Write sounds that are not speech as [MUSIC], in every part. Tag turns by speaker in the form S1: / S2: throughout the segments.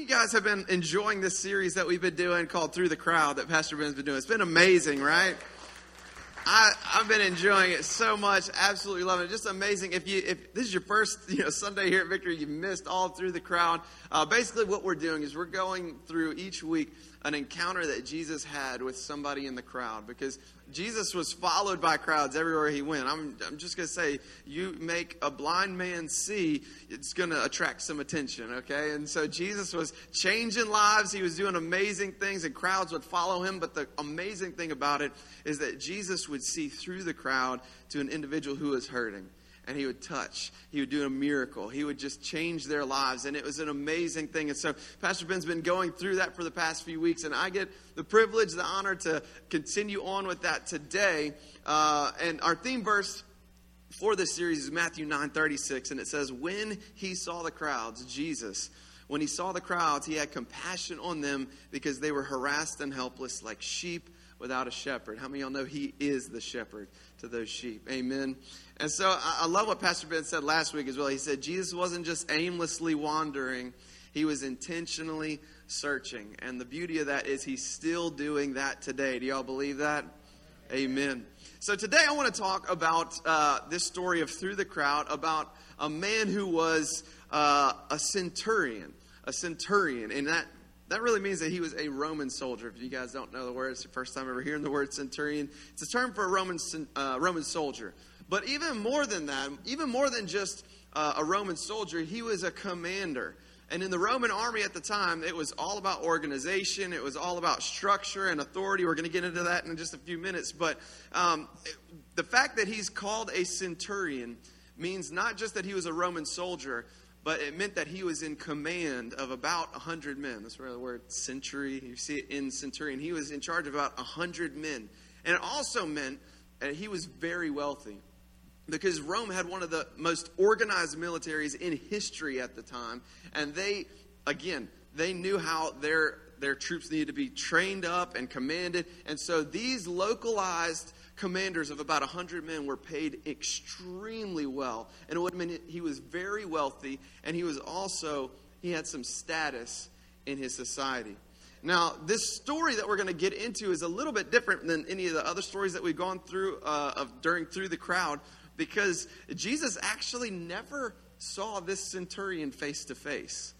S1: you guys have been enjoying this series that we've been doing called Through the Crowd that Pastor Ben's been doing? It's been amazing, right? I, I've been enjoying it so much. Absolutely loving it. Just amazing. If you if this is your first [LAUGHS] you know Sunday here at Victory, you missed all through the crowd. Uh, basically, what we're doing is we're going through each week an encounter that Jesus had with somebody in the crowd because Jesus was followed by crowds everywhere he went. I'm, I'm just going to say, you make a blind man see, it's going to attract some attention, okay? And so Jesus was changing lives. He was doing amazing things, and crowds would follow him. But the amazing thing about it is that Jesus would see through the crowd to an individual who was hurting and he would touch. He would do a miracle. He would just change their lives. And it was an amazing thing. And so Pastor Ben's been going through that for the past few weeks. And I get the privilege, the honor to continue on with that today. Uh, and our theme verse for this series is Matthew 9 36. And it says, When he saw the crowds, Jesus, when he saw the crowds, he had compassion on them because they were harassed and helpless like sheep without a shepherd. How many of y'all know he is the shepherd to those sheep? Amen. And so I love what Pastor Ben said last week as well. He said Jesus wasn't just aimlessly wandering, he was intentionally searching. And the beauty of that is he's still doing that today. Do y'all believe that? Amen. So today I want to talk about uh, this story of Through the Crowd, about a man who was uh, a centurion. A centurion. And that that really means that he was a Roman soldier. If you guys don't know the word, it's your first time ever hearing the word centurion. It's a term for a Roman uh, Roman soldier. But even more than that, even more than just uh, a Roman soldier, he was a commander. And in the Roman army at the time, it was all about organization, it was all about structure and authority. We're going to get into that in just a few minutes. But um, the fact that he's called a centurion means not just that he was a Roman soldier, but it meant that he was in command of about 100 men. That's where the word century, you see it in centurion. He was in charge of about 100 men. And it also meant that he was very wealthy because Rome had one of the most organized militaries in history at the time, and they, again, they knew how their their troops needed to be trained up and commanded, and so these localized commanders of about 100 men were paid extremely well and it would mean he was very wealthy and he was also he had some status in his society now, this story that we're going to get into is a little bit different than any of the other stories that we've gone through uh, of during through the crowd because Jesus actually never saw this centurion face to face.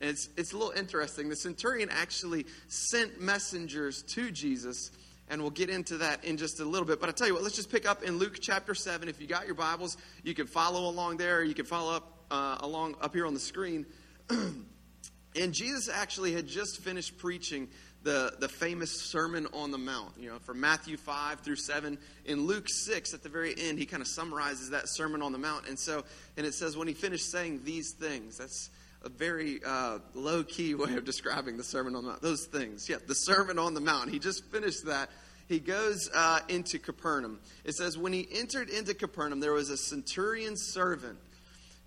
S1: It's, it's a little interesting. The centurion actually sent messengers to Jesus, and we'll get into that in just a little bit. But I tell you what, let's just pick up in Luke chapter 7. If you got your Bibles, you can follow along there, you can follow up uh, along up here on the screen. [CLEARS THROAT] and Jesus actually had just finished preaching the, the famous Sermon on the Mount, you know, from Matthew 5 through 7. In Luke 6, at the very end, he kind of summarizes that Sermon on the Mount. And so, and it says, when he finished saying these things, that's a very uh, low key way of describing the Sermon on the Mount. Those things, yeah, the Sermon on the Mount. He just finished that. He goes uh, into Capernaum. It says, when he entered into Capernaum, there was a centurion servant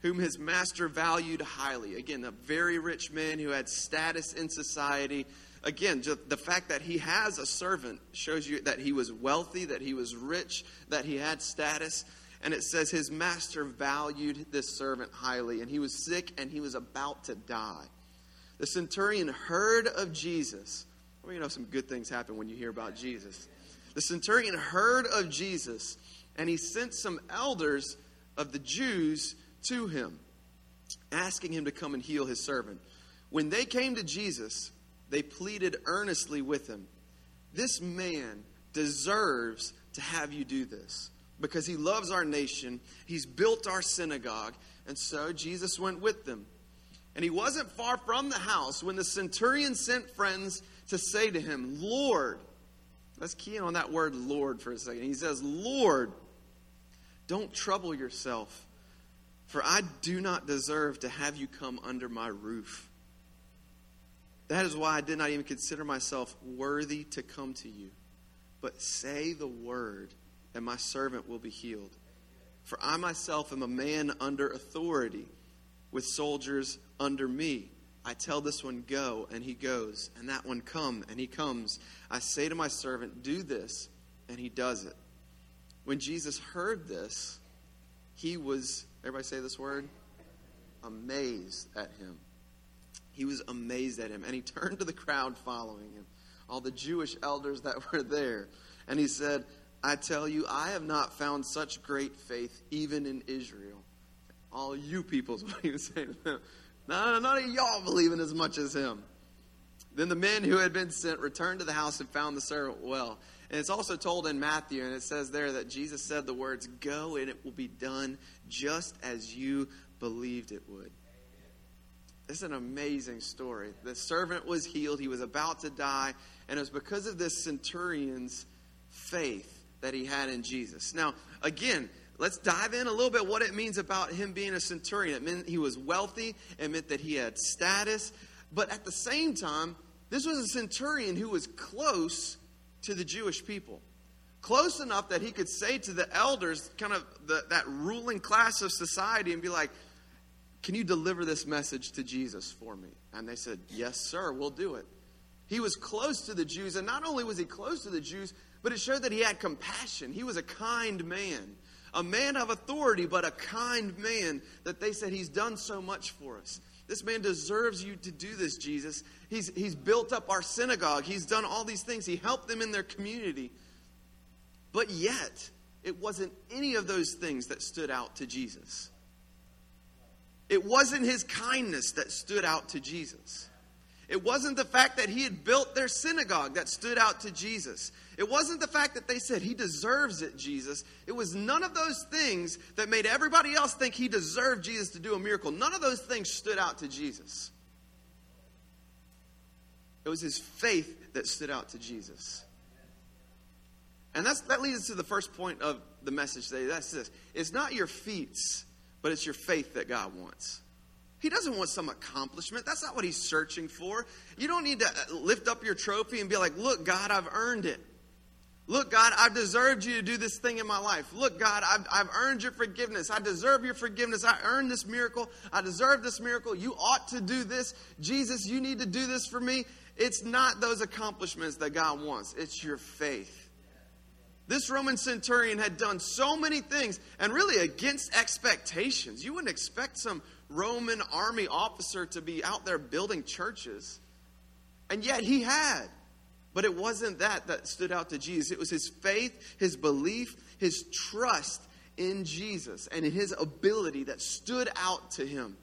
S1: whom his master valued highly. Again, a very rich man who had status in society again, the fact that he has a servant shows you that he was wealthy, that he was rich, that he had status. And it says his master valued this servant highly, and he was sick and he was about to die. The centurion heard of Jesus. Well, you know, some good things happen when you hear about Jesus. The centurion heard of Jesus, and he sent some elders of the Jews to him, asking him to come and heal his servant. When they came to Jesus, they pleaded earnestly with him, This man deserves to have you do this because he loves our nation. He's built our synagogue. And so Jesus went with them. And he wasn't far from the house when the centurion sent friends to say to him, Lord, let's key in on that word Lord for a second. He says, Lord, don't trouble yourself, for I do not deserve to have you come under my roof. That is why I did not even consider myself worthy to come to you. But say the word, and my servant will be healed. For I myself am a man under authority, with soldiers under me. I tell this one, go, and he goes, and that one, come, and he comes. I say to my servant, do this, and he does it. When Jesus heard this, he was, everybody say this word, amazed at him. he was amazed at him, and he [LAUGHS] turned to the crowd following him, all the Jewish elders that were there, and he said, I tell you, I have not found such great faith even in Israel. All you people [LAUGHS] is what he was saying them. None, none of y'all believing as much as him. Then the men who had been sent returned to the house and found the servant well. And it's also told in Matthew, and it says there that Jesus said the words, Go and it will be done just as you believed it would. It's an amazing story. The servant was healed, he was about to die, and it was because of this centurion's faith that he had in Jesus. Now, again, let's dive in a little bit what it means about him being a centurion. It meant he was wealthy, it meant that he had status, but at the same time, this was a centurion who was close to the Jewish people. Close enough that he could say to the elders, kind of the, that ruling class of society, and be like, Can you deliver this message to Jesus for me? And they said, Yes, sir, we'll do it. He was close to the Jews, and not only was he close to the Jews, but it showed that he had compassion. He was a kind man, a man of authority, but a kind man that they said, He's done so much for us. This man deserves you to do this, Jesus. He's, he's built up our synagogue. He's done all these things. He helped them in their community. But yet, it wasn't any of those things that stood out to Jesus. It wasn't his kindness that stood out to Jesus. It wasn't the fact that he had built their synagogue that stood out to Jesus. It wasn't the fact that they said he deserves it, Jesus. It was none of those things that made everybody else think he deserved Jesus to do a miracle. None of those things stood out to Jesus. It was his faith that stood out to Jesus. And that's, that leads us to the first point of the message today. That's this it's not your feats, but it's your faith that God wants. He doesn't want some accomplishment. That's not what he's searching for. You don't need to lift up your trophy and be like, Look, God, I've earned it. Look, God, I've deserved you to do this thing in my life. Look, God, I've, I've earned your forgiveness. I deserve your forgiveness. I earned this miracle. I deserve this miracle. You ought to do this. Jesus, you need to do this for me. It's not those accomplishments that God wants, it's your faith. This Roman centurion had done so many things and really against expectations. You wouldn't expect some Roman army officer to be out there building churches. And yet he had. But it wasn't that that stood out to Jesus. It was his faith, his belief, his trust in Jesus and in his ability that stood out to him.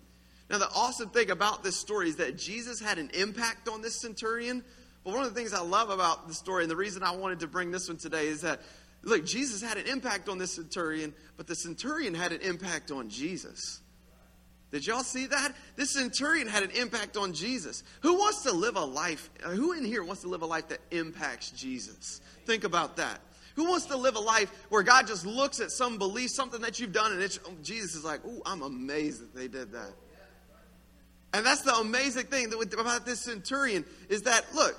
S1: Now, the awesome thing about this story is that Jesus had an impact on this centurion. But one of the things I love about the story, and the reason I wanted to bring this one today, is that, look, Jesus had an impact on this centurion, but the centurion had an impact on Jesus. Did y'all see that? This centurion had an impact on Jesus. Who wants to live a life? Uh, who in here wants to live a life that impacts Jesus? Think about that. Who wants to live a life where God just looks at some belief, something that you've done, and oh, Jesus is like, "Ooh, I'm amazed that they did that." And that's the amazing thing about this centurion is that look,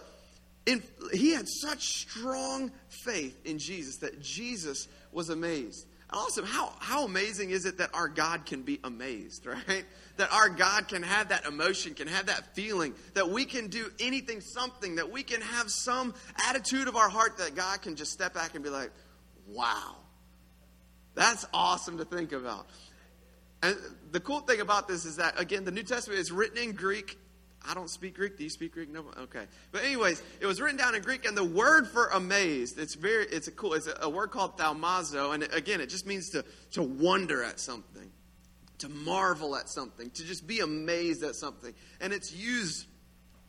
S1: in, he had such strong faith in Jesus that Jesus was amazed. Awesome. How, how amazing is it that our God can be amazed, [LAUGHS] right? That our God can have that emotion, can have that feeling, that we can do anything, something, that we can have some attitude of our heart that God can just step back and be like, wow. That's awesome to think about. And the cool thing about this is that, again, the New Testament is written in Greek I don't speak Greek. Do you speak Greek? No. Okay. But anyways, it was written down in Greek, and the word for amazed, it's very, it's a cool, it's a, a word called thaumazo, and again, it just means to to wonder at something, to marvel at something, to just be amazed at something, and it's used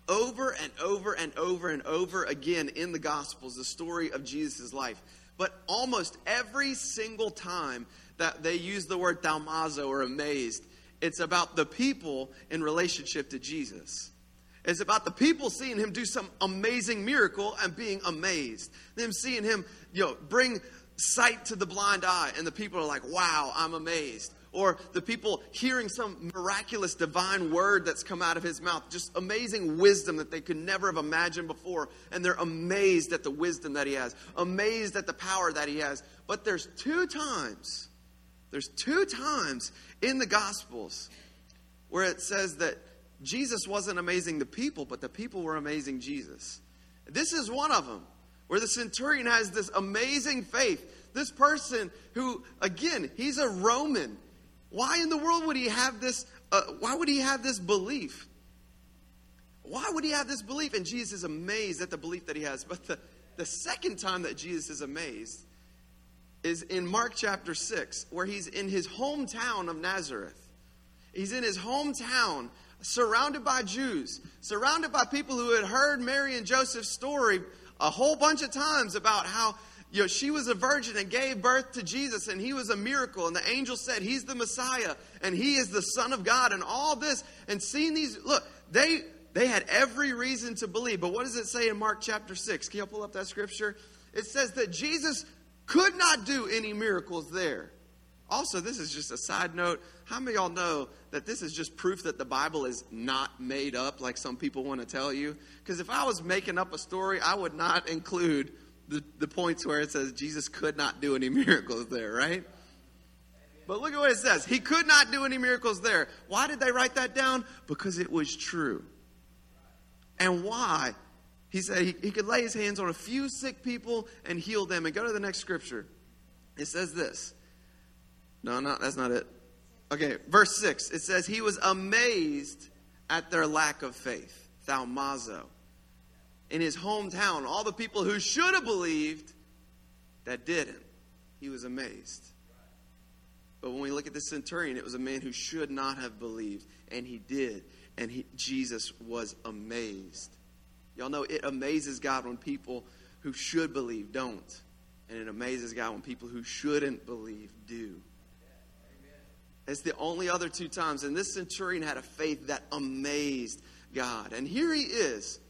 S1: over and over and over and over again in the Gospels, the story of Jesus' life. But almost every single time that they use the word thaumazo or amazed, it's about the people in relationship to Jesus. It's about the people seeing him do some amazing miracle and being amazed. Them seeing him, you know, bring sight to the blind eye, and the people are like, wow, I'm amazed. Or the people hearing some miraculous divine word that's come out of his mouth, just amazing wisdom that they could never have imagined before. And they're amazed at the wisdom that he has, amazed at the power that he has. But there's two times there's two times in the Gospels where it says that Jesus wasn't amazing the people, but the people were amazing Jesus. This is one of them where the centurion has this amazing faith. This person who, again, he's a Roman. Why in the world would he have this? Uh, why would he have this belief? why would he have this belief? And Jesus is amazed at the belief that he has. But the, the second time that Jesus is amazed is in Mark chapter 6, where he's in his hometown of Nazareth. He's in his hometown, surrounded by Jews, surrounded by people who had heard Mary and Joseph's story a whole bunch of times about how you know, she was a virgin and gave birth to Jesus, and he was a miracle. And the angel said, He's the Messiah, and he is the Son of God, and all this. And seeing these, look, they they had every reason to believe. But what does it say in Mark chapter 6? Can you pull up that scripture? It says that Jesus could not do any miracles there. Also, this is just a side note. How many of y'all know that this is just proof that the Bible is not made up like some people want to tell you? Because if I was making up a story, I would not include the, the points where it says Jesus could not do any [LAUGHS] miracles there, right? But look at what it says. He could not do any miracles there. Why did they write that down? Because it was true. And why? He said he, he could lay his hands on a few sick people and heal them. And go to the next scripture. It says this. No, no, that's not it. Okay, verse 6. It says, He was amazed at their lack of faith. Thaumazo. In his hometown, all the people who should have believed that didn't. He was amazed. But when we look at the centurion, it was a man who should not have believed, and he did and he, Jesus was amazed. Y'all know it amazes God when people who should believe don't. And it amazes God when people who shouldn't believe do. It's the only other two times. And this centurion had a faith that amazed God. And here he is.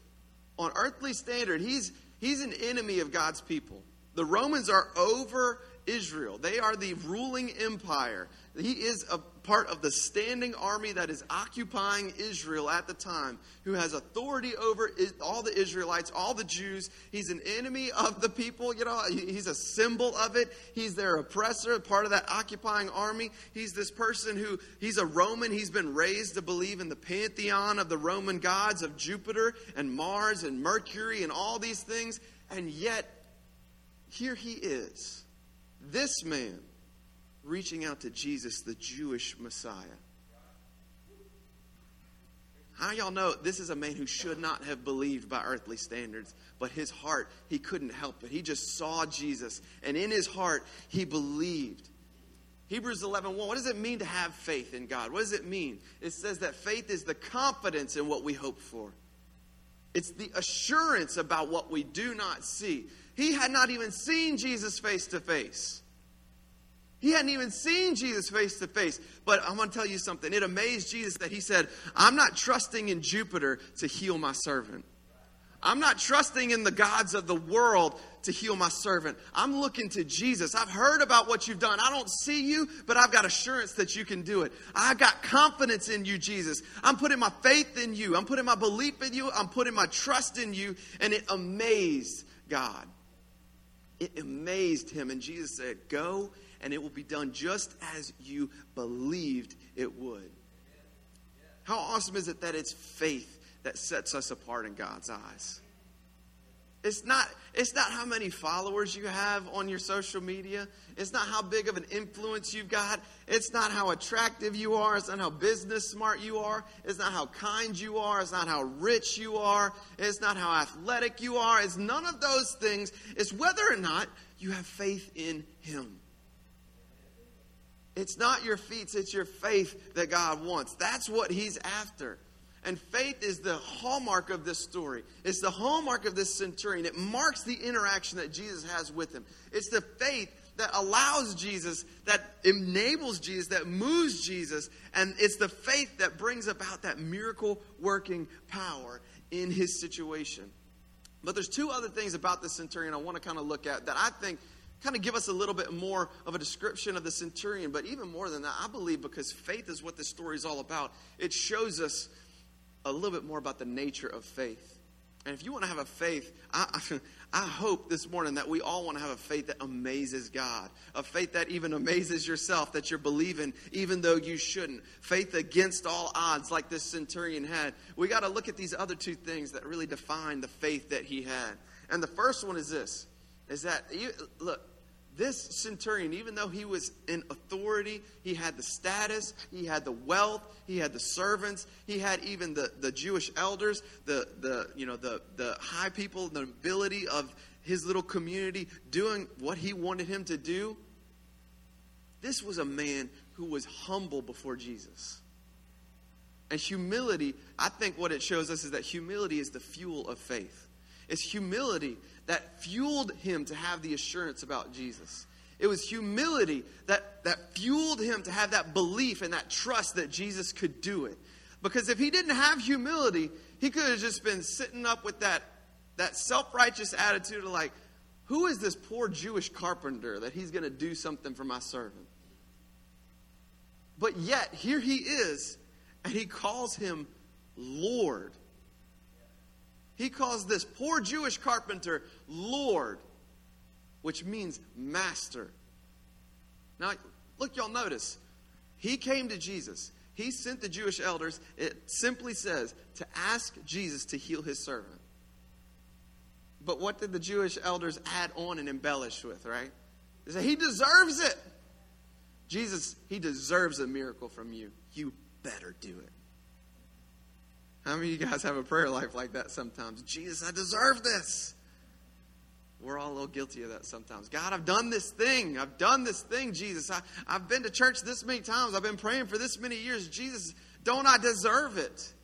S1: On earthly standard, he's, he's an enemy of God's people. The Romans are over Israel. They are the ruling empire. He is a part of the standing army that is occupying Israel at the time, who has authority over all the Israelites, all the Jews. He's an enemy of the people. You know, he's a symbol of it. He's their oppressor, part of that occupying army. He's this person who, he's a Roman. He's been raised to believe in the pantheon of the Roman gods of Jupiter and Mars and Mercury and all these things. And yet, here he is, this man reaching out to Jesus, the Jewish Messiah. How y'all know this is a man who should not have believed by earthly standards, but his heart, he couldn't help it. He just saw Jesus, and in his heart, he believed. Hebrews 11, 1, what does it mean to have faith in God? What does it mean? It says that faith is the confidence in what we hope for. It's the assurance about what we do not see. He had not even seen Jesus face to face. He hadn't even seen Jesus face to face. But I'm going to tell you something. It amazed Jesus that he said, I'm not trusting in Jupiter to heal my servant. I'm not trusting in the gods of the world to heal my servant. I'm looking to Jesus. I've heard about what you've done. I don't see you, but I've got assurance that you can do it. I've got confidence in you, Jesus. I'm putting my faith in you. I'm putting my belief in you. I'm putting my trust in you. And it amazed God. It amazed him. And Jesus said, Go and it will be done just as you believed it would. How awesome is it that it's faith that sets us apart in God's eyes? It's not, it's not how many followers you have on your social media. It's not how big of an influence you've got. It's not how attractive you are. It's not how business smart you are. It's not how kind you are. It's not how rich you are. It's not how athletic you are. It's none of those things. It's whether or not you have faith in Him. It's not your feats, it's your faith that God wants. That's what He's after. And faith is the hallmark of this story. It's the hallmark of this centurion. It marks the interaction that Jesus has with him. It's the faith that allows Jesus, that enables Jesus, that moves Jesus. And it's the faith that brings about that miracle working power in his situation. But there's two other things about the centurion I want to kind of look at that I think kind of give us a little bit more of a description of the centurion. But even more than that, I believe because faith is what this story is all about, it shows us a little bit more about the nature of faith. And if you want to have a faith, I, [LAUGHS] I hope this morning that we all want to have a faith that amazes God, a faith that even amazes yourself, that you're believing even though you shouldn't. Faith against all odds, like this centurion had. We got to look at these other two things that really define the faith that he had. And the first one is this: is that you look this centurion, even though he was in authority, he had the status, he had the wealth, he had the servants, he had even the, the Jewish elders, the, the, you know, the, the high people, the nobility of his little community doing what he wanted him to do. This was a man who was humble before Jesus. And humility, I think what it shows us is that humility is the fuel of faith. It's humility that fueled him to have the assurance about Jesus. It was humility that, that fueled him to have that belief and that trust that Jesus could do it. Because if he didn't have humility, he could have just been sitting up with that, that self righteous attitude of like, who is this poor Jewish carpenter that he's going to do something for my servant? But yet, here he is, and he calls him Lord. He calls this poor Jewish carpenter Lord, which means master. Now, look, y'all notice. He came to Jesus. He sent the Jewish elders, it simply says, to ask Jesus to heal his servant. But what did the Jewish elders add on and embellish with, right? They say, He deserves it. Jesus, He deserves a miracle from you. You better do it. How many of you guys have a prayer life like that sometimes? Jesus, I deserve this. We're all a little guilty of that sometimes. God, I've done this thing. I've done this thing, Jesus. I, I've been to church this many times. I've been praying for this many years. Jesus, don't I deserve it?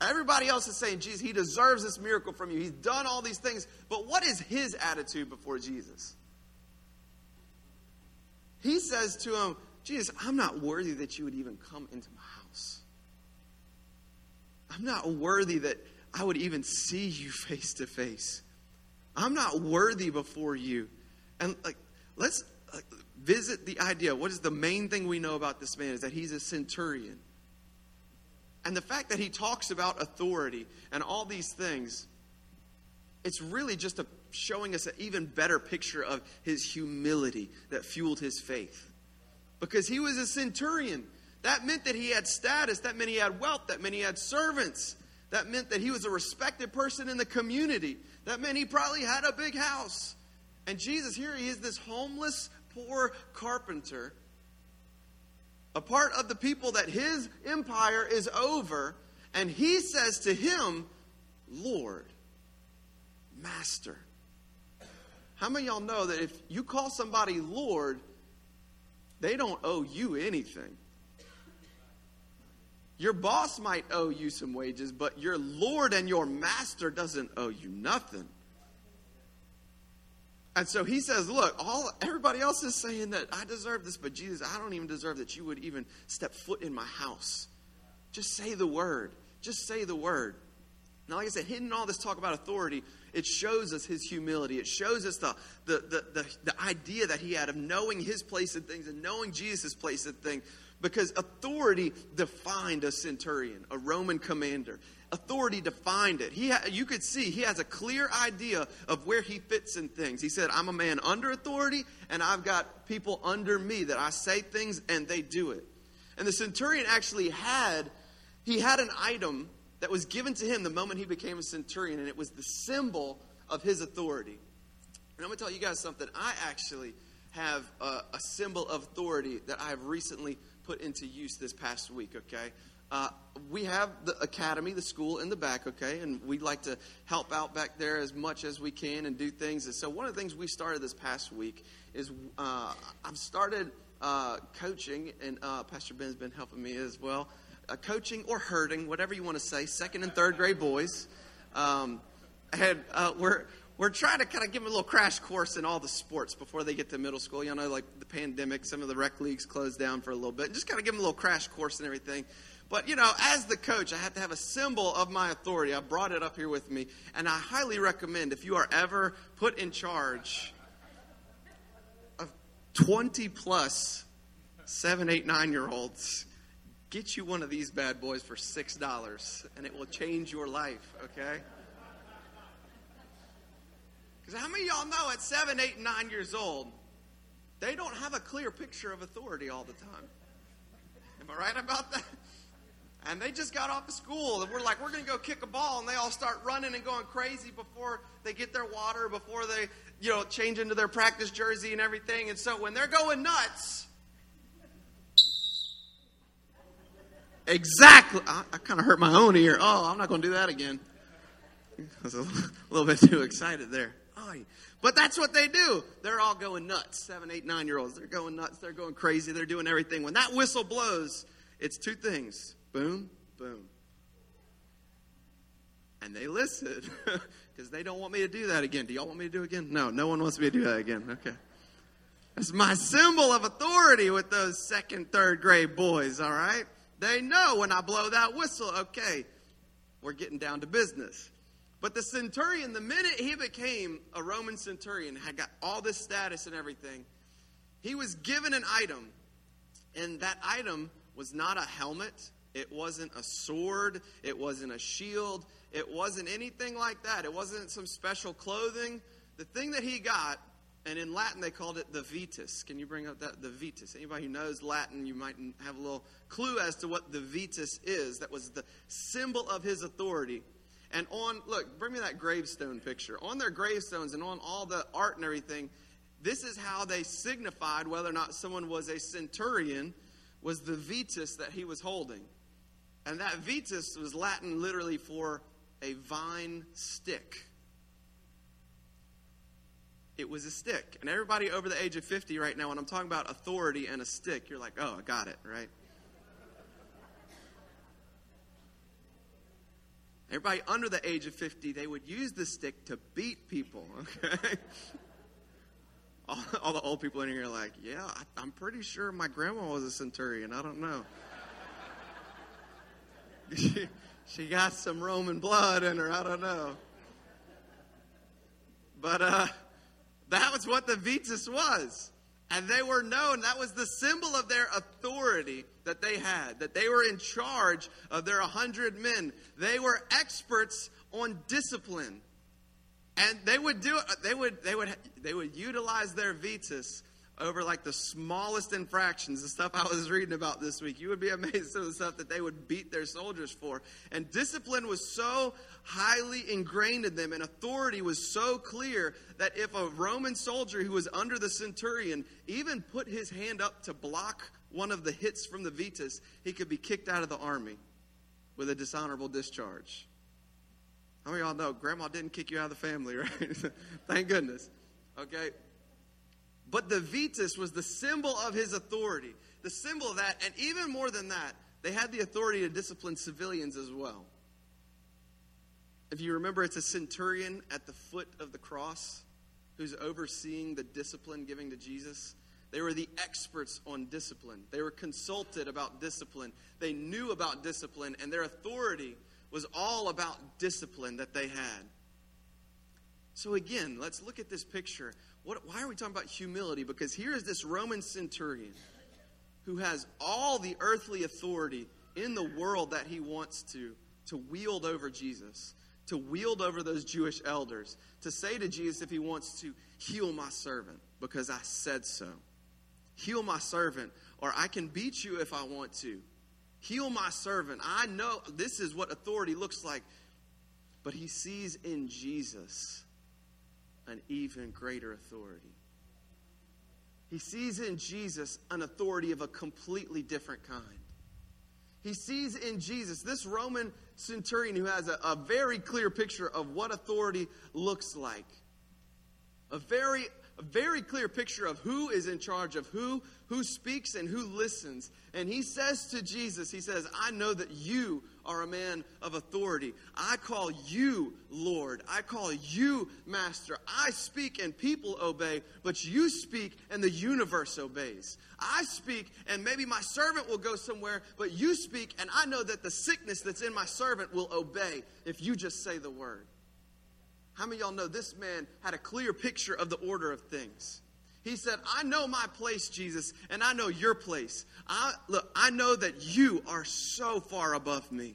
S1: Everybody else is saying, Jesus, he deserves this miracle from you. He's done all these things. But what is his attitude before Jesus? He says to him, Jesus, I'm not worthy that you would even come into my house. I'm not worthy that I would even see you face to face. I'm not worthy before you. And like, let's visit the idea. What is the main thing we know about this man is that he's a centurion. And the fact that he talks about authority and all these things, it's really just a, showing us an even better picture of his humility that fueled his faith. Because he was a centurion. That meant that he had status. That meant he had wealth. That meant he had servants. That meant that he was a respected person in the community. That meant he probably had a big house. And Jesus, here he is, this homeless, poor carpenter, a part of the people that his empire is over. And he says to him, Lord, Master. How many y'all know that if you call somebody Lord, they don't owe you anything? Your boss might owe you some wages, but your Lord and your master doesn't owe you nothing. And so he says, Look, all everybody else is saying that I deserve this, but Jesus, I don't even deserve that you would even step foot in my house. Just say the word. Just say the word. Now, like I said, hidden all this talk about authority, it shows us his humility. It shows us the, the, the, the, the idea that he had of knowing his place in things and knowing Jesus' place in things because authority defined a centurion, a Roman commander. Authority defined it. He ha- you could see he has a clear idea of where he fits in things. He said, I'm a man under authority, and I've got people under me that I say things and they do it. And the centurion actually had, he had an item that was given to him the moment he became a centurion, and it was the symbol of his authority. And I'm going to tell you guys something. I actually have a, a symbol of authority that I have recently put into use this past week, okay? Uh, we have the academy, the school in the back, okay, and we'd like to help out back there as much as we can and do things. And so, one of the things we started this past week is uh, I've started uh, coaching, and uh, Pastor Ben's been helping me as well. Uh, coaching or herding, whatever you want to say, second and third grade boys. Um, and uh, we're we're trying to kind of give them a little crash course in all the sports before they get to middle school. You know, like the pandemic, some of the rec leagues closed down for a little bit. Just kind of give them a little crash course and everything. But, you know, as the coach, I have to have a symbol of my authority. I brought it up here with me. And I highly recommend if you are ever put in charge of 20 plus seven, eight, nine year olds, get you one of these bad boys for $6 and it will change your life, okay? Because how many y'all know at seven, eight, nine years old, they don't have a clear picture of authority all the time? Am I right about that? and they just got off of school and we're like we're going to go kick a ball and they all start running and going crazy before they get their water before they you know change into their practice jersey and everything and so when they're going nuts exactly i, I kind of hurt my own ear oh i'm not going to do that again [LAUGHS] i was a little bit too excited there but that's what they do they're all going nuts seven eight nine year olds they're going nuts they're going crazy they're doing everything when that whistle blows it's two things Boom, boom. And they listen [LAUGHS] because they don't want me to do that again. Do y'all want me to do it again? No, no one wants me to do that again. Okay. That's my symbol of authority with those second, third grade boys, all right? They know when I blow that whistle, okay, we're getting down to business. But the centurion, the minute he became a Roman centurion, had got all this status and everything, he was given an item. And that item was not a helmet, it wasn't a sword. It wasn't a shield. It wasn't anything like that. It wasn't some special clothing. The thing that he got, and in Latin they called it the vitis. Can you bring up that? The vitis. Anybody who knows Latin, you might have a little clue as to what the vitis is. That was the symbol of his authority. And on, look, bring me that gravestone picture. On their gravestones and on all the art and everything, this is how they signified whether or not someone was a centurion, was the vitis that he was holding. And that vitis was Latin literally for a vine stick. It was a stick. And everybody over the age of 50 right now, when I'm talking about authority and a stick, you're like, oh, I got it, right? Everybody under the age of 50, they would use the stick to beat people, [LAUGHS] okay? all, all, the old people in here are like, yeah, I, I'm pretty sure my grandma was a centurion. I don't know. she, [LAUGHS] she got some Roman blood in her. I don't know. But uh, that was what the Vitis was. And they were known, that was the symbol of their authority that they had, that they were in charge of their 100 men. They were experts on discipline. And they would do they would they would they would utilize their Vitis over like the smallest infractions, the stuff I was reading about this week. You would be [LAUGHS] amazed at the stuff that they would beat their soldiers for. And discipline was so highly ingrained in them, and authority was so clear that if a Roman soldier who was under the centurion even put his hand up to block one of the hits from the Vitis, he could be kicked out of the army with a dishonorable discharge. How many of y'all know grandma didn't kick you out of the family, [LAUGHS] right? Thank goodness. Okay? But the Vitis was the symbol of his authority, the symbol of that. And even more than that, they had the authority to discipline civilians as well. If you remember, it's a centurion at the foot of the cross who's overseeing the discipline giving to Jesus. They were the experts on discipline. They were consulted about discipline. They knew about discipline, and their authority was all about discipline that they had. So, again, let's look at this picture. What, why are we talking about humility? Because here is this Roman centurion who has all the earthly authority in the world that he wants to, to wield over Jesus, to wield over those Jewish elders, to say to Jesus if he wants to heal my servant because I said so. Heal my servant, or I can beat you if I want to. Heal my servant. I know this is what authority looks like. But he sees in Jesus an even greater authority. He sees in Jesus an authority of a completely different kind. He sees in Jesus this Roman centurion who has a, a very clear picture of what authority looks like. A very a very clear picture of who is in charge of who, who speaks and who listens. And he says to Jesus, He says, I know that you are a man of authority. I call you Lord. I call you Master. I speak and people obey, but you speak and the universe obeys. I speak and maybe my servant will go somewhere, but you speak and I know that the sickness that's in my servant will obey if you just say the word. How many of y'all know this man had a clear picture of the order of things? He said, I know my place, Jesus, and I know your place. I, look, I know that you are so far above me.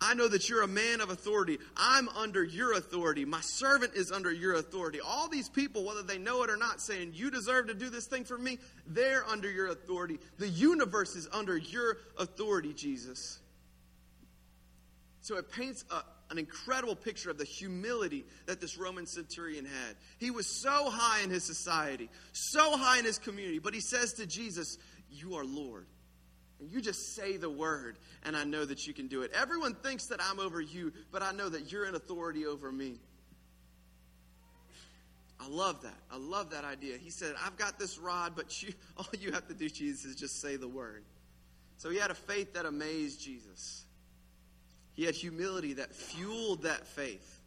S1: I know that you're a man of authority. I'm under your authority. My servant is under your authority. All these people, whether they know it or not, saying, You deserve to do this thing for me, they're under your authority. The universe is under your authority, Jesus. So it paints a, an incredible picture of the humility that this Roman centurion had. He was so high in his society, so high in his community, but he says to Jesus, You are Lord. And you just say the word, and I know that you can do it. Everyone thinks that I'm over you, but I know that you're in authority over me. I love that. I love that idea. He said, I've got this rod, but you, [LAUGHS] all you have to do, Jesus, is just say the word. So he had a faith that amazed Jesus. He had humility that fueled that faith.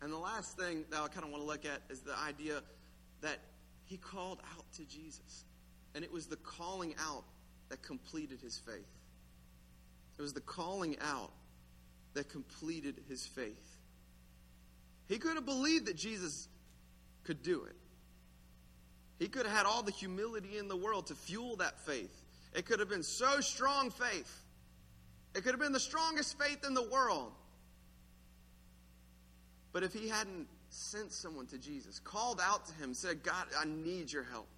S1: And the last thing that I kind of want to look at is the idea that he called out to Jesus. And it was the calling out that completed his faith. It was the calling out that completed his faith. He could have believed that Jesus could do it. He could have had all the humility in the world to fuel that faith. It could have been so strong faith. It could have been the strongest faith in the world. But if he hadn't sent someone to Jesus, called out to him, said, God, I need your help,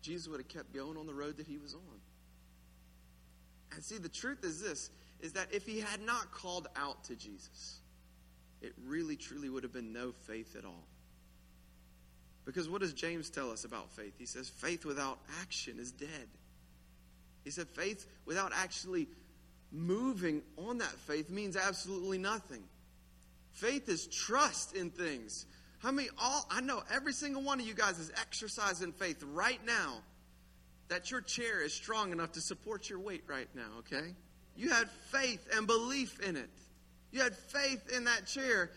S1: Jesus would have kept going on the road that he was on. And see, the truth is this is that if he had not called out to Jesus, it really truly would have been no faith at all. Because what does James tell us about faith? He says, faith without action is dead. He said, faith without actually moving on that faith means absolutely nothing. Faith is trust in things. How many all I know every single one of you guys is exercising faith right now that your chair is strong enough to support your weight right now, okay? You had faith and belief in it. You had faith in that chair.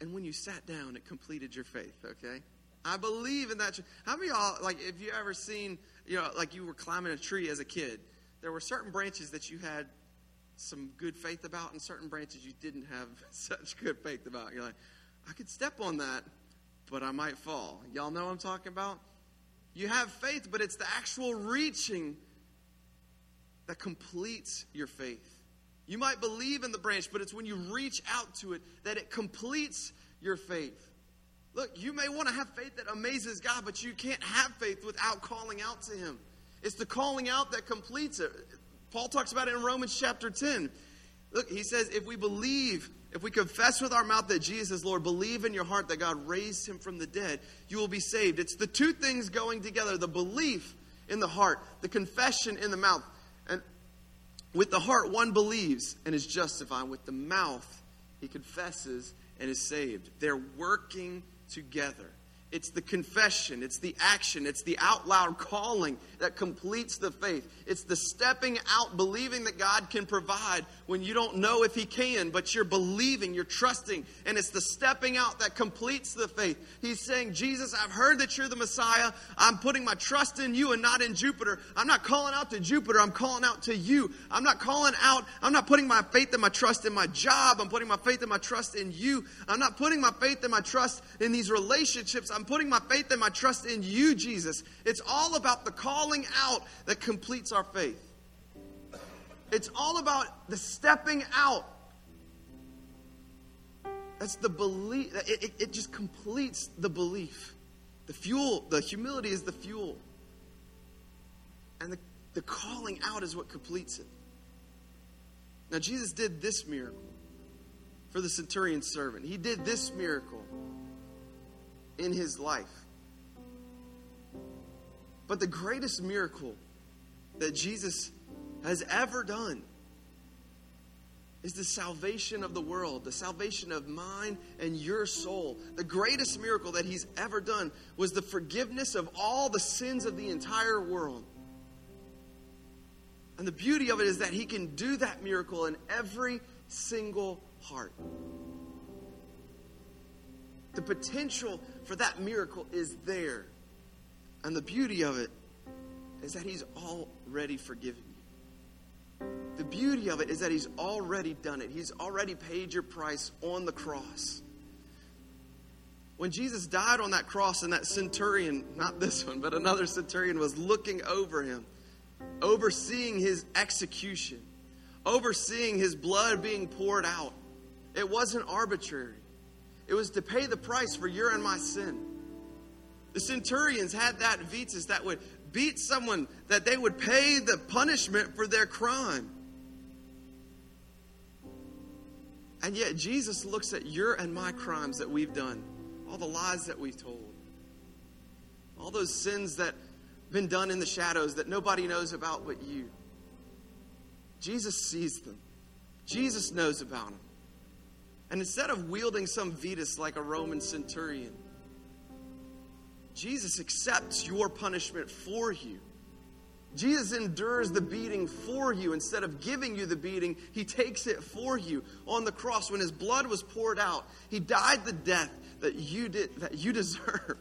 S1: And when you sat down, it completed your faith, okay? I believe in that. How many y'all, like, if you ever seen, you know, like you were climbing a tree as a kid, there were certain branches that you had some good faith about and certain branches you didn't have [LAUGHS] such good faith about. You're like, I could step on that, but I might fall. Y'all know what I'm talking about? You have faith, but it's the actual reaching that completes your faith. You might believe in the branch, but it's when you reach out to it that it completes your faith. Look, you may want to have faith that amazes God, but you can't have faith without calling out to Him. It's the calling out that completes it. Paul talks about it in Romans chapter 10. Look, he says, if we believe if we confess with our mouth that Jesus is Lord, believe in your heart that God raised him from the dead, you will be saved. It's the two things going together the belief in the heart, the confession in the mouth. And with the heart, one believes and is justified. With the mouth, he confesses and is saved. They're working together. It's the confession, it's the action, it's the out loud calling that completes the faith. It's the stepping out, believing that God can provide when you don't know if He can, but you're believing, you're trusting, and it's the stepping out that completes the faith. He's saying, Jesus, I've heard that you're the Messiah. I'm putting my trust in you and not in Jupiter. I'm not calling out to Jupiter, I'm calling out to you. I'm not calling out, I'm not putting my faith and my trust in my job. I'm putting my faith and my trust in you. I'm not putting my faith and my trust in these relationships. I'm putting my faith and my trust in you, Jesus. It's all about the calling out that completes our faith. It's all about the stepping out. That's the belief. It, it, it just completes the belief. The fuel, the humility is the fuel. And the, the calling out is what completes it. Now, Jesus did this miracle for the centurion servant. He did this miracle in his life. But the greatest miracle that Jesus has ever done is the salvation of the world, the salvation of mine and your soul. The greatest miracle that he's ever done was the forgiveness of all the sins of the entire world. And the beauty of it is that he can do that miracle in every single heart. The potential for that miracle is there. And the beauty of it is that He's already forgiven you. The beauty of it is that He's already done it, He's already paid your price on the cross. When Jesus died on that cross, and that centurion, not this one, but another centurion, was looking over him, overseeing his execution, overseeing his blood being poured out, it wasn't arbitrary. It was to pay the price for your and my sin. The centurions had that vitis that would beat someone, that they would pay the punishment for their crime. And yet, Jesus looks at your and my crimes that we've done, all the lies that we've told, all those sins that have been done in the shadows that nobody knows about but you. Jesus sees them, Jesus knows about them. And instead of wielding some vitis like a Roman centurion, Jesus accepts your punishment for you. Jesus endures the beating for you. Instead of giving you the beating, he takes it for you on the cross. When his blood was poured out, he died the death that you did that you [LAUGHS] deserved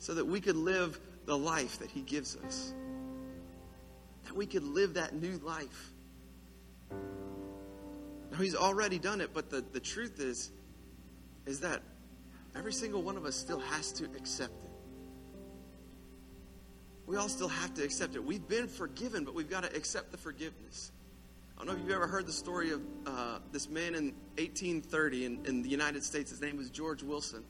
S1: so that we could live the life that he gives us. That we could live that new life. He's already done it, but the, the truth is, is that every single one of us still has to accept it we all still have to accept it. We've been forgiven, but we've got to accept the forgiveness. I don't know if you've ever heard the story of uh, this man in 1830 in, in the United States. His name was George Wilson.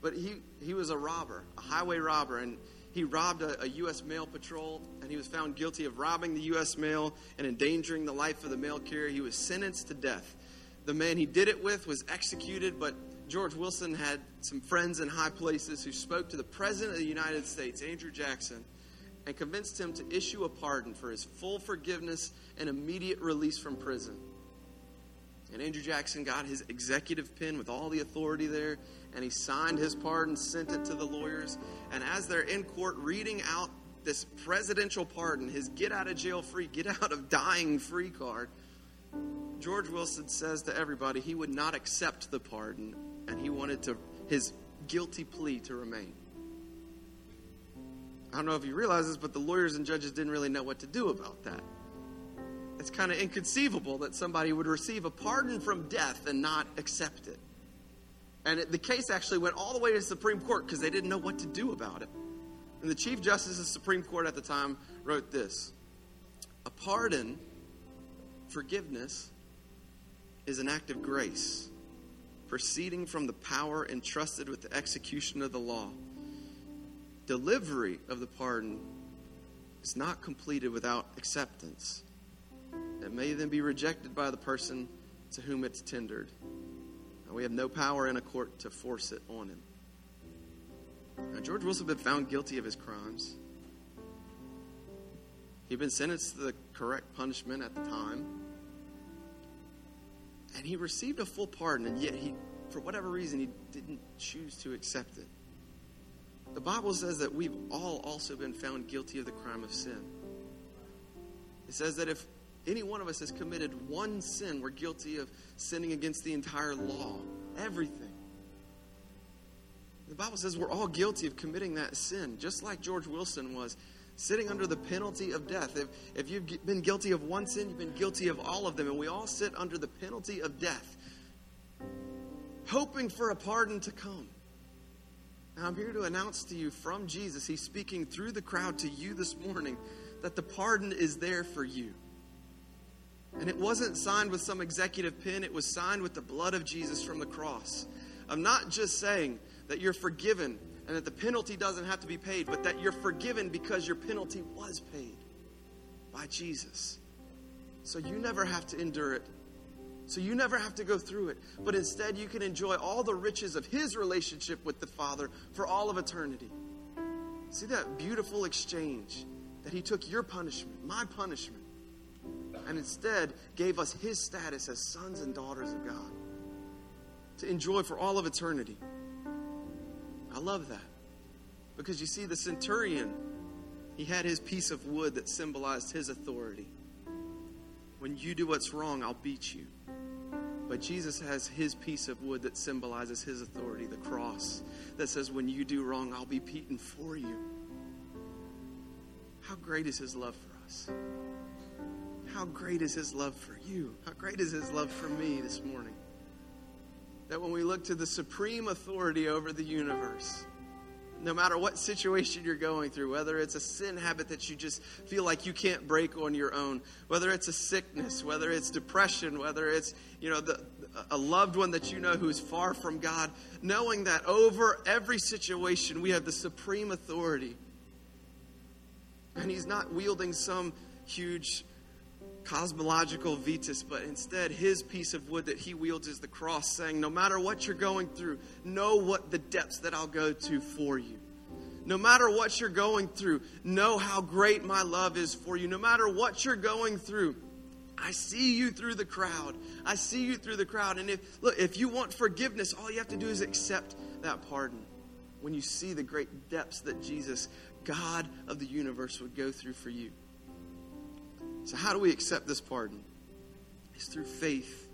S1: But he, he was a robber, a highway robber, and he robbed a, a, U.S. mail patrol, and he was found guilty of robbing the U.S. mail and endangering the life of the mail carrier. He was sentenced to death. The man he did it with was executed, but George Wilson had some friends in high places who spoke to the President of the United States, Andrew Jackson and convinced him to issue a pardon for his full forgiveness and immediate release from prison. And Andrew Jackson got his executive pen with all the authority there, and he signed his pardon, sent it to the lawyers. And as they're in court reading out this presidential pardon, his get out of jail free, get out of dying free card, George Wilson says to everybody he would not accept the pardon, and he wanted to his guilty plea to remain. I don't know if you realize this, but the lawyers and judges didn't really know what to do about that. It's kind of inconceivable that somebody would receive a pardon from death and not accept it. And it, the case actually went all the way to the Supreme Court because they didn't know what to do about it. And the Chief Justice of the Supreme Court at the time wrote this A pardon, forgiveness, is an act of grace proceeding from the power entrusted with the execution of the law delivery of the pardon is not completed without acceptance. It may then be rejected by the person to whom it's tendered. And we have no power in a court to force it on him. Now, George Wilson had been found guilty of his crimes. He'd been sentenced to the correct punishment at the time. And he received a full pardon, and yet he, for whatever reason, he didn't choose to accept it. The Bible says that we've all also been found guilty of the crime of sin. It says that if any one of us has committed one sin, we're guilty of sinning against the entire law, everything. The Bible says we're all guilty of committing that sin, just like George Wilson was, sitting under the penalty of death. If, if you've been guilty of one sin, you've been guilty of all of them, and we all sit under the penalty of death, hoping for a pardon to come. Now, I'm here to announce to you from Jesus, He's speaking through the crowd to you this morning, that the pardon is there for you. And it wasn't signed with some executive pen, it was signed with the blood of Jesus from the cross. I'm not just saying that you're forgiven and that the penalty doesn't have to be paid, but that you're forgiven because your penalty was paid by Jesus. So you never have to endure it so you never have to go through it, but instead you can enjoy all the riches of His relationship with the Father for all of eternity. See that beautiful exchange that He took your punishment, my punishment, and instead gave us His status as sons and daughters of God to enjoy for all of eternity. I love that. Because you see, the centurion, he had his piece of wood that symbolized his authority. When you do what's wrong, I'll beat you. But Jesus has his piece of wood that symbolizes his authority, the cross, that says, When you do wrong, I'll be beaten for you. How great is his love for us? How great is his love for you? How great is his love for me this morning? That when we look to the supreme authority over the universe, no matter what situation you're going through, whether it's a sin habit that you just feel like you can't break on your own, whether it's a sickness, whether it's depression, whether it's, you know, the, a loved one that you know who's far from God, knowing that over every situation we have the supreme authority And he's not wielding some huge cosmological vitis, but instead his piece of wood that he wields is the cross, saying, No matter what you're going through, know what the depths that I'll go to for you. No matter what you're going through, know how great my love is for you. No matter what you're going through, I see you through the crowd. I see you through the crowd. And if look, if you want forgiveness, all you have to do is accept that pardon. When you see the great depths that Jesus, God of the universe, would go through for you. So, how do we accept this pardon? It's through faith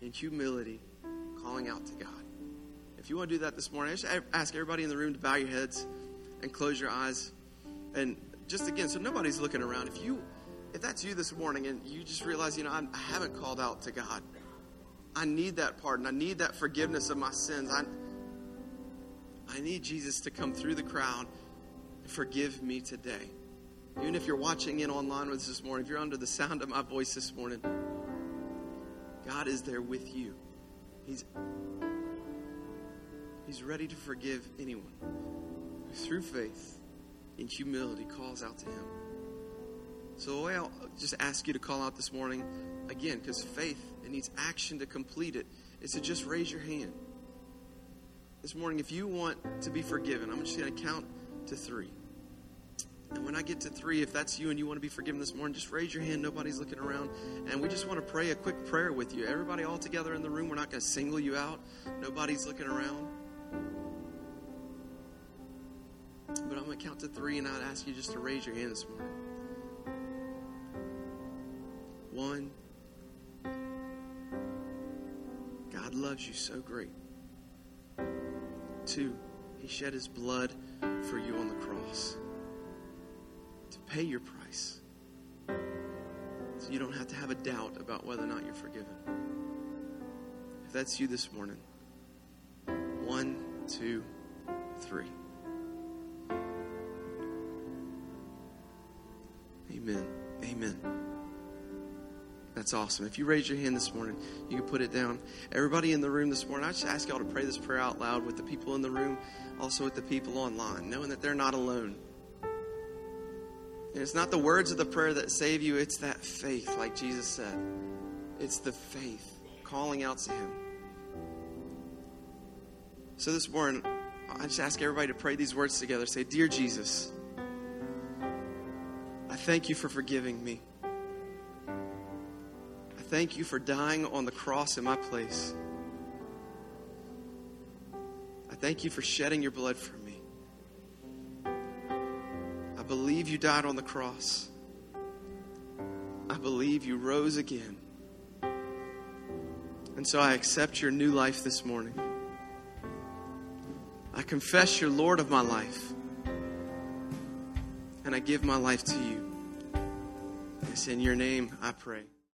S1: and humility, calling out to God. If you want to do that this morning, I just ask everybody in the room to bow your heads and close your eyes. And just again, so nobody's looking around. If you if that's you this morning and you just realize, you know, I haven't called out to God, I need that pardon. I need that forgiveness of my sins. I, I need Jesus to come through the crowd and forgive me today. Even if you're watching in online with us this morning, if you're under the sound of my voice this morning, God is there with you. He's, he's ready to forgive anyone who, through faith in humility, calls out to Him. So I'll just ask you to call out this morning, again, because faith, it needs action to complete it, is to just raise your hand. This morning, if you want to be forgiven, I'm just going to count to three. And when I get to three, if that's you and you want to be forgiven this morning, just raise your hand. Nobody's looking around. And we just want to pray a quick prayer with you. Everybody all together in the room. We're not going to single you out. Nobody's looking around. But I'm going to count to three, and I'd ask you just to raise your hand this morning. One, God loves you so great. Two, He shed His blood for you on the cross pay your price. So you don't have to have a doubt about whether or not you're forgiven. If that's you this morning, one, two, three. Amen. Amen. That's awesome. If you raise your hand this morning, you can put it down. Everybody in the room this morning, I just ask y'all to pray this prayer out loud with the people in the room, also with the people online, knowing that they're not alone. And it's not the words of the prayer that save you, it's that faith, like Jesus said. It's the faith calling out to Him. So this morning, I just ask everybody to pray these words together. Say, Dear Jesus, I thank you for forgiving me I thank you for dying on the cross in my place. I thank you for shedding your blood for me. Believe you died on the cross. I believe you rose again. And so I accept your new life this morning. I confess you're Lord of my life. And I give my life to you. It's in your name I pray.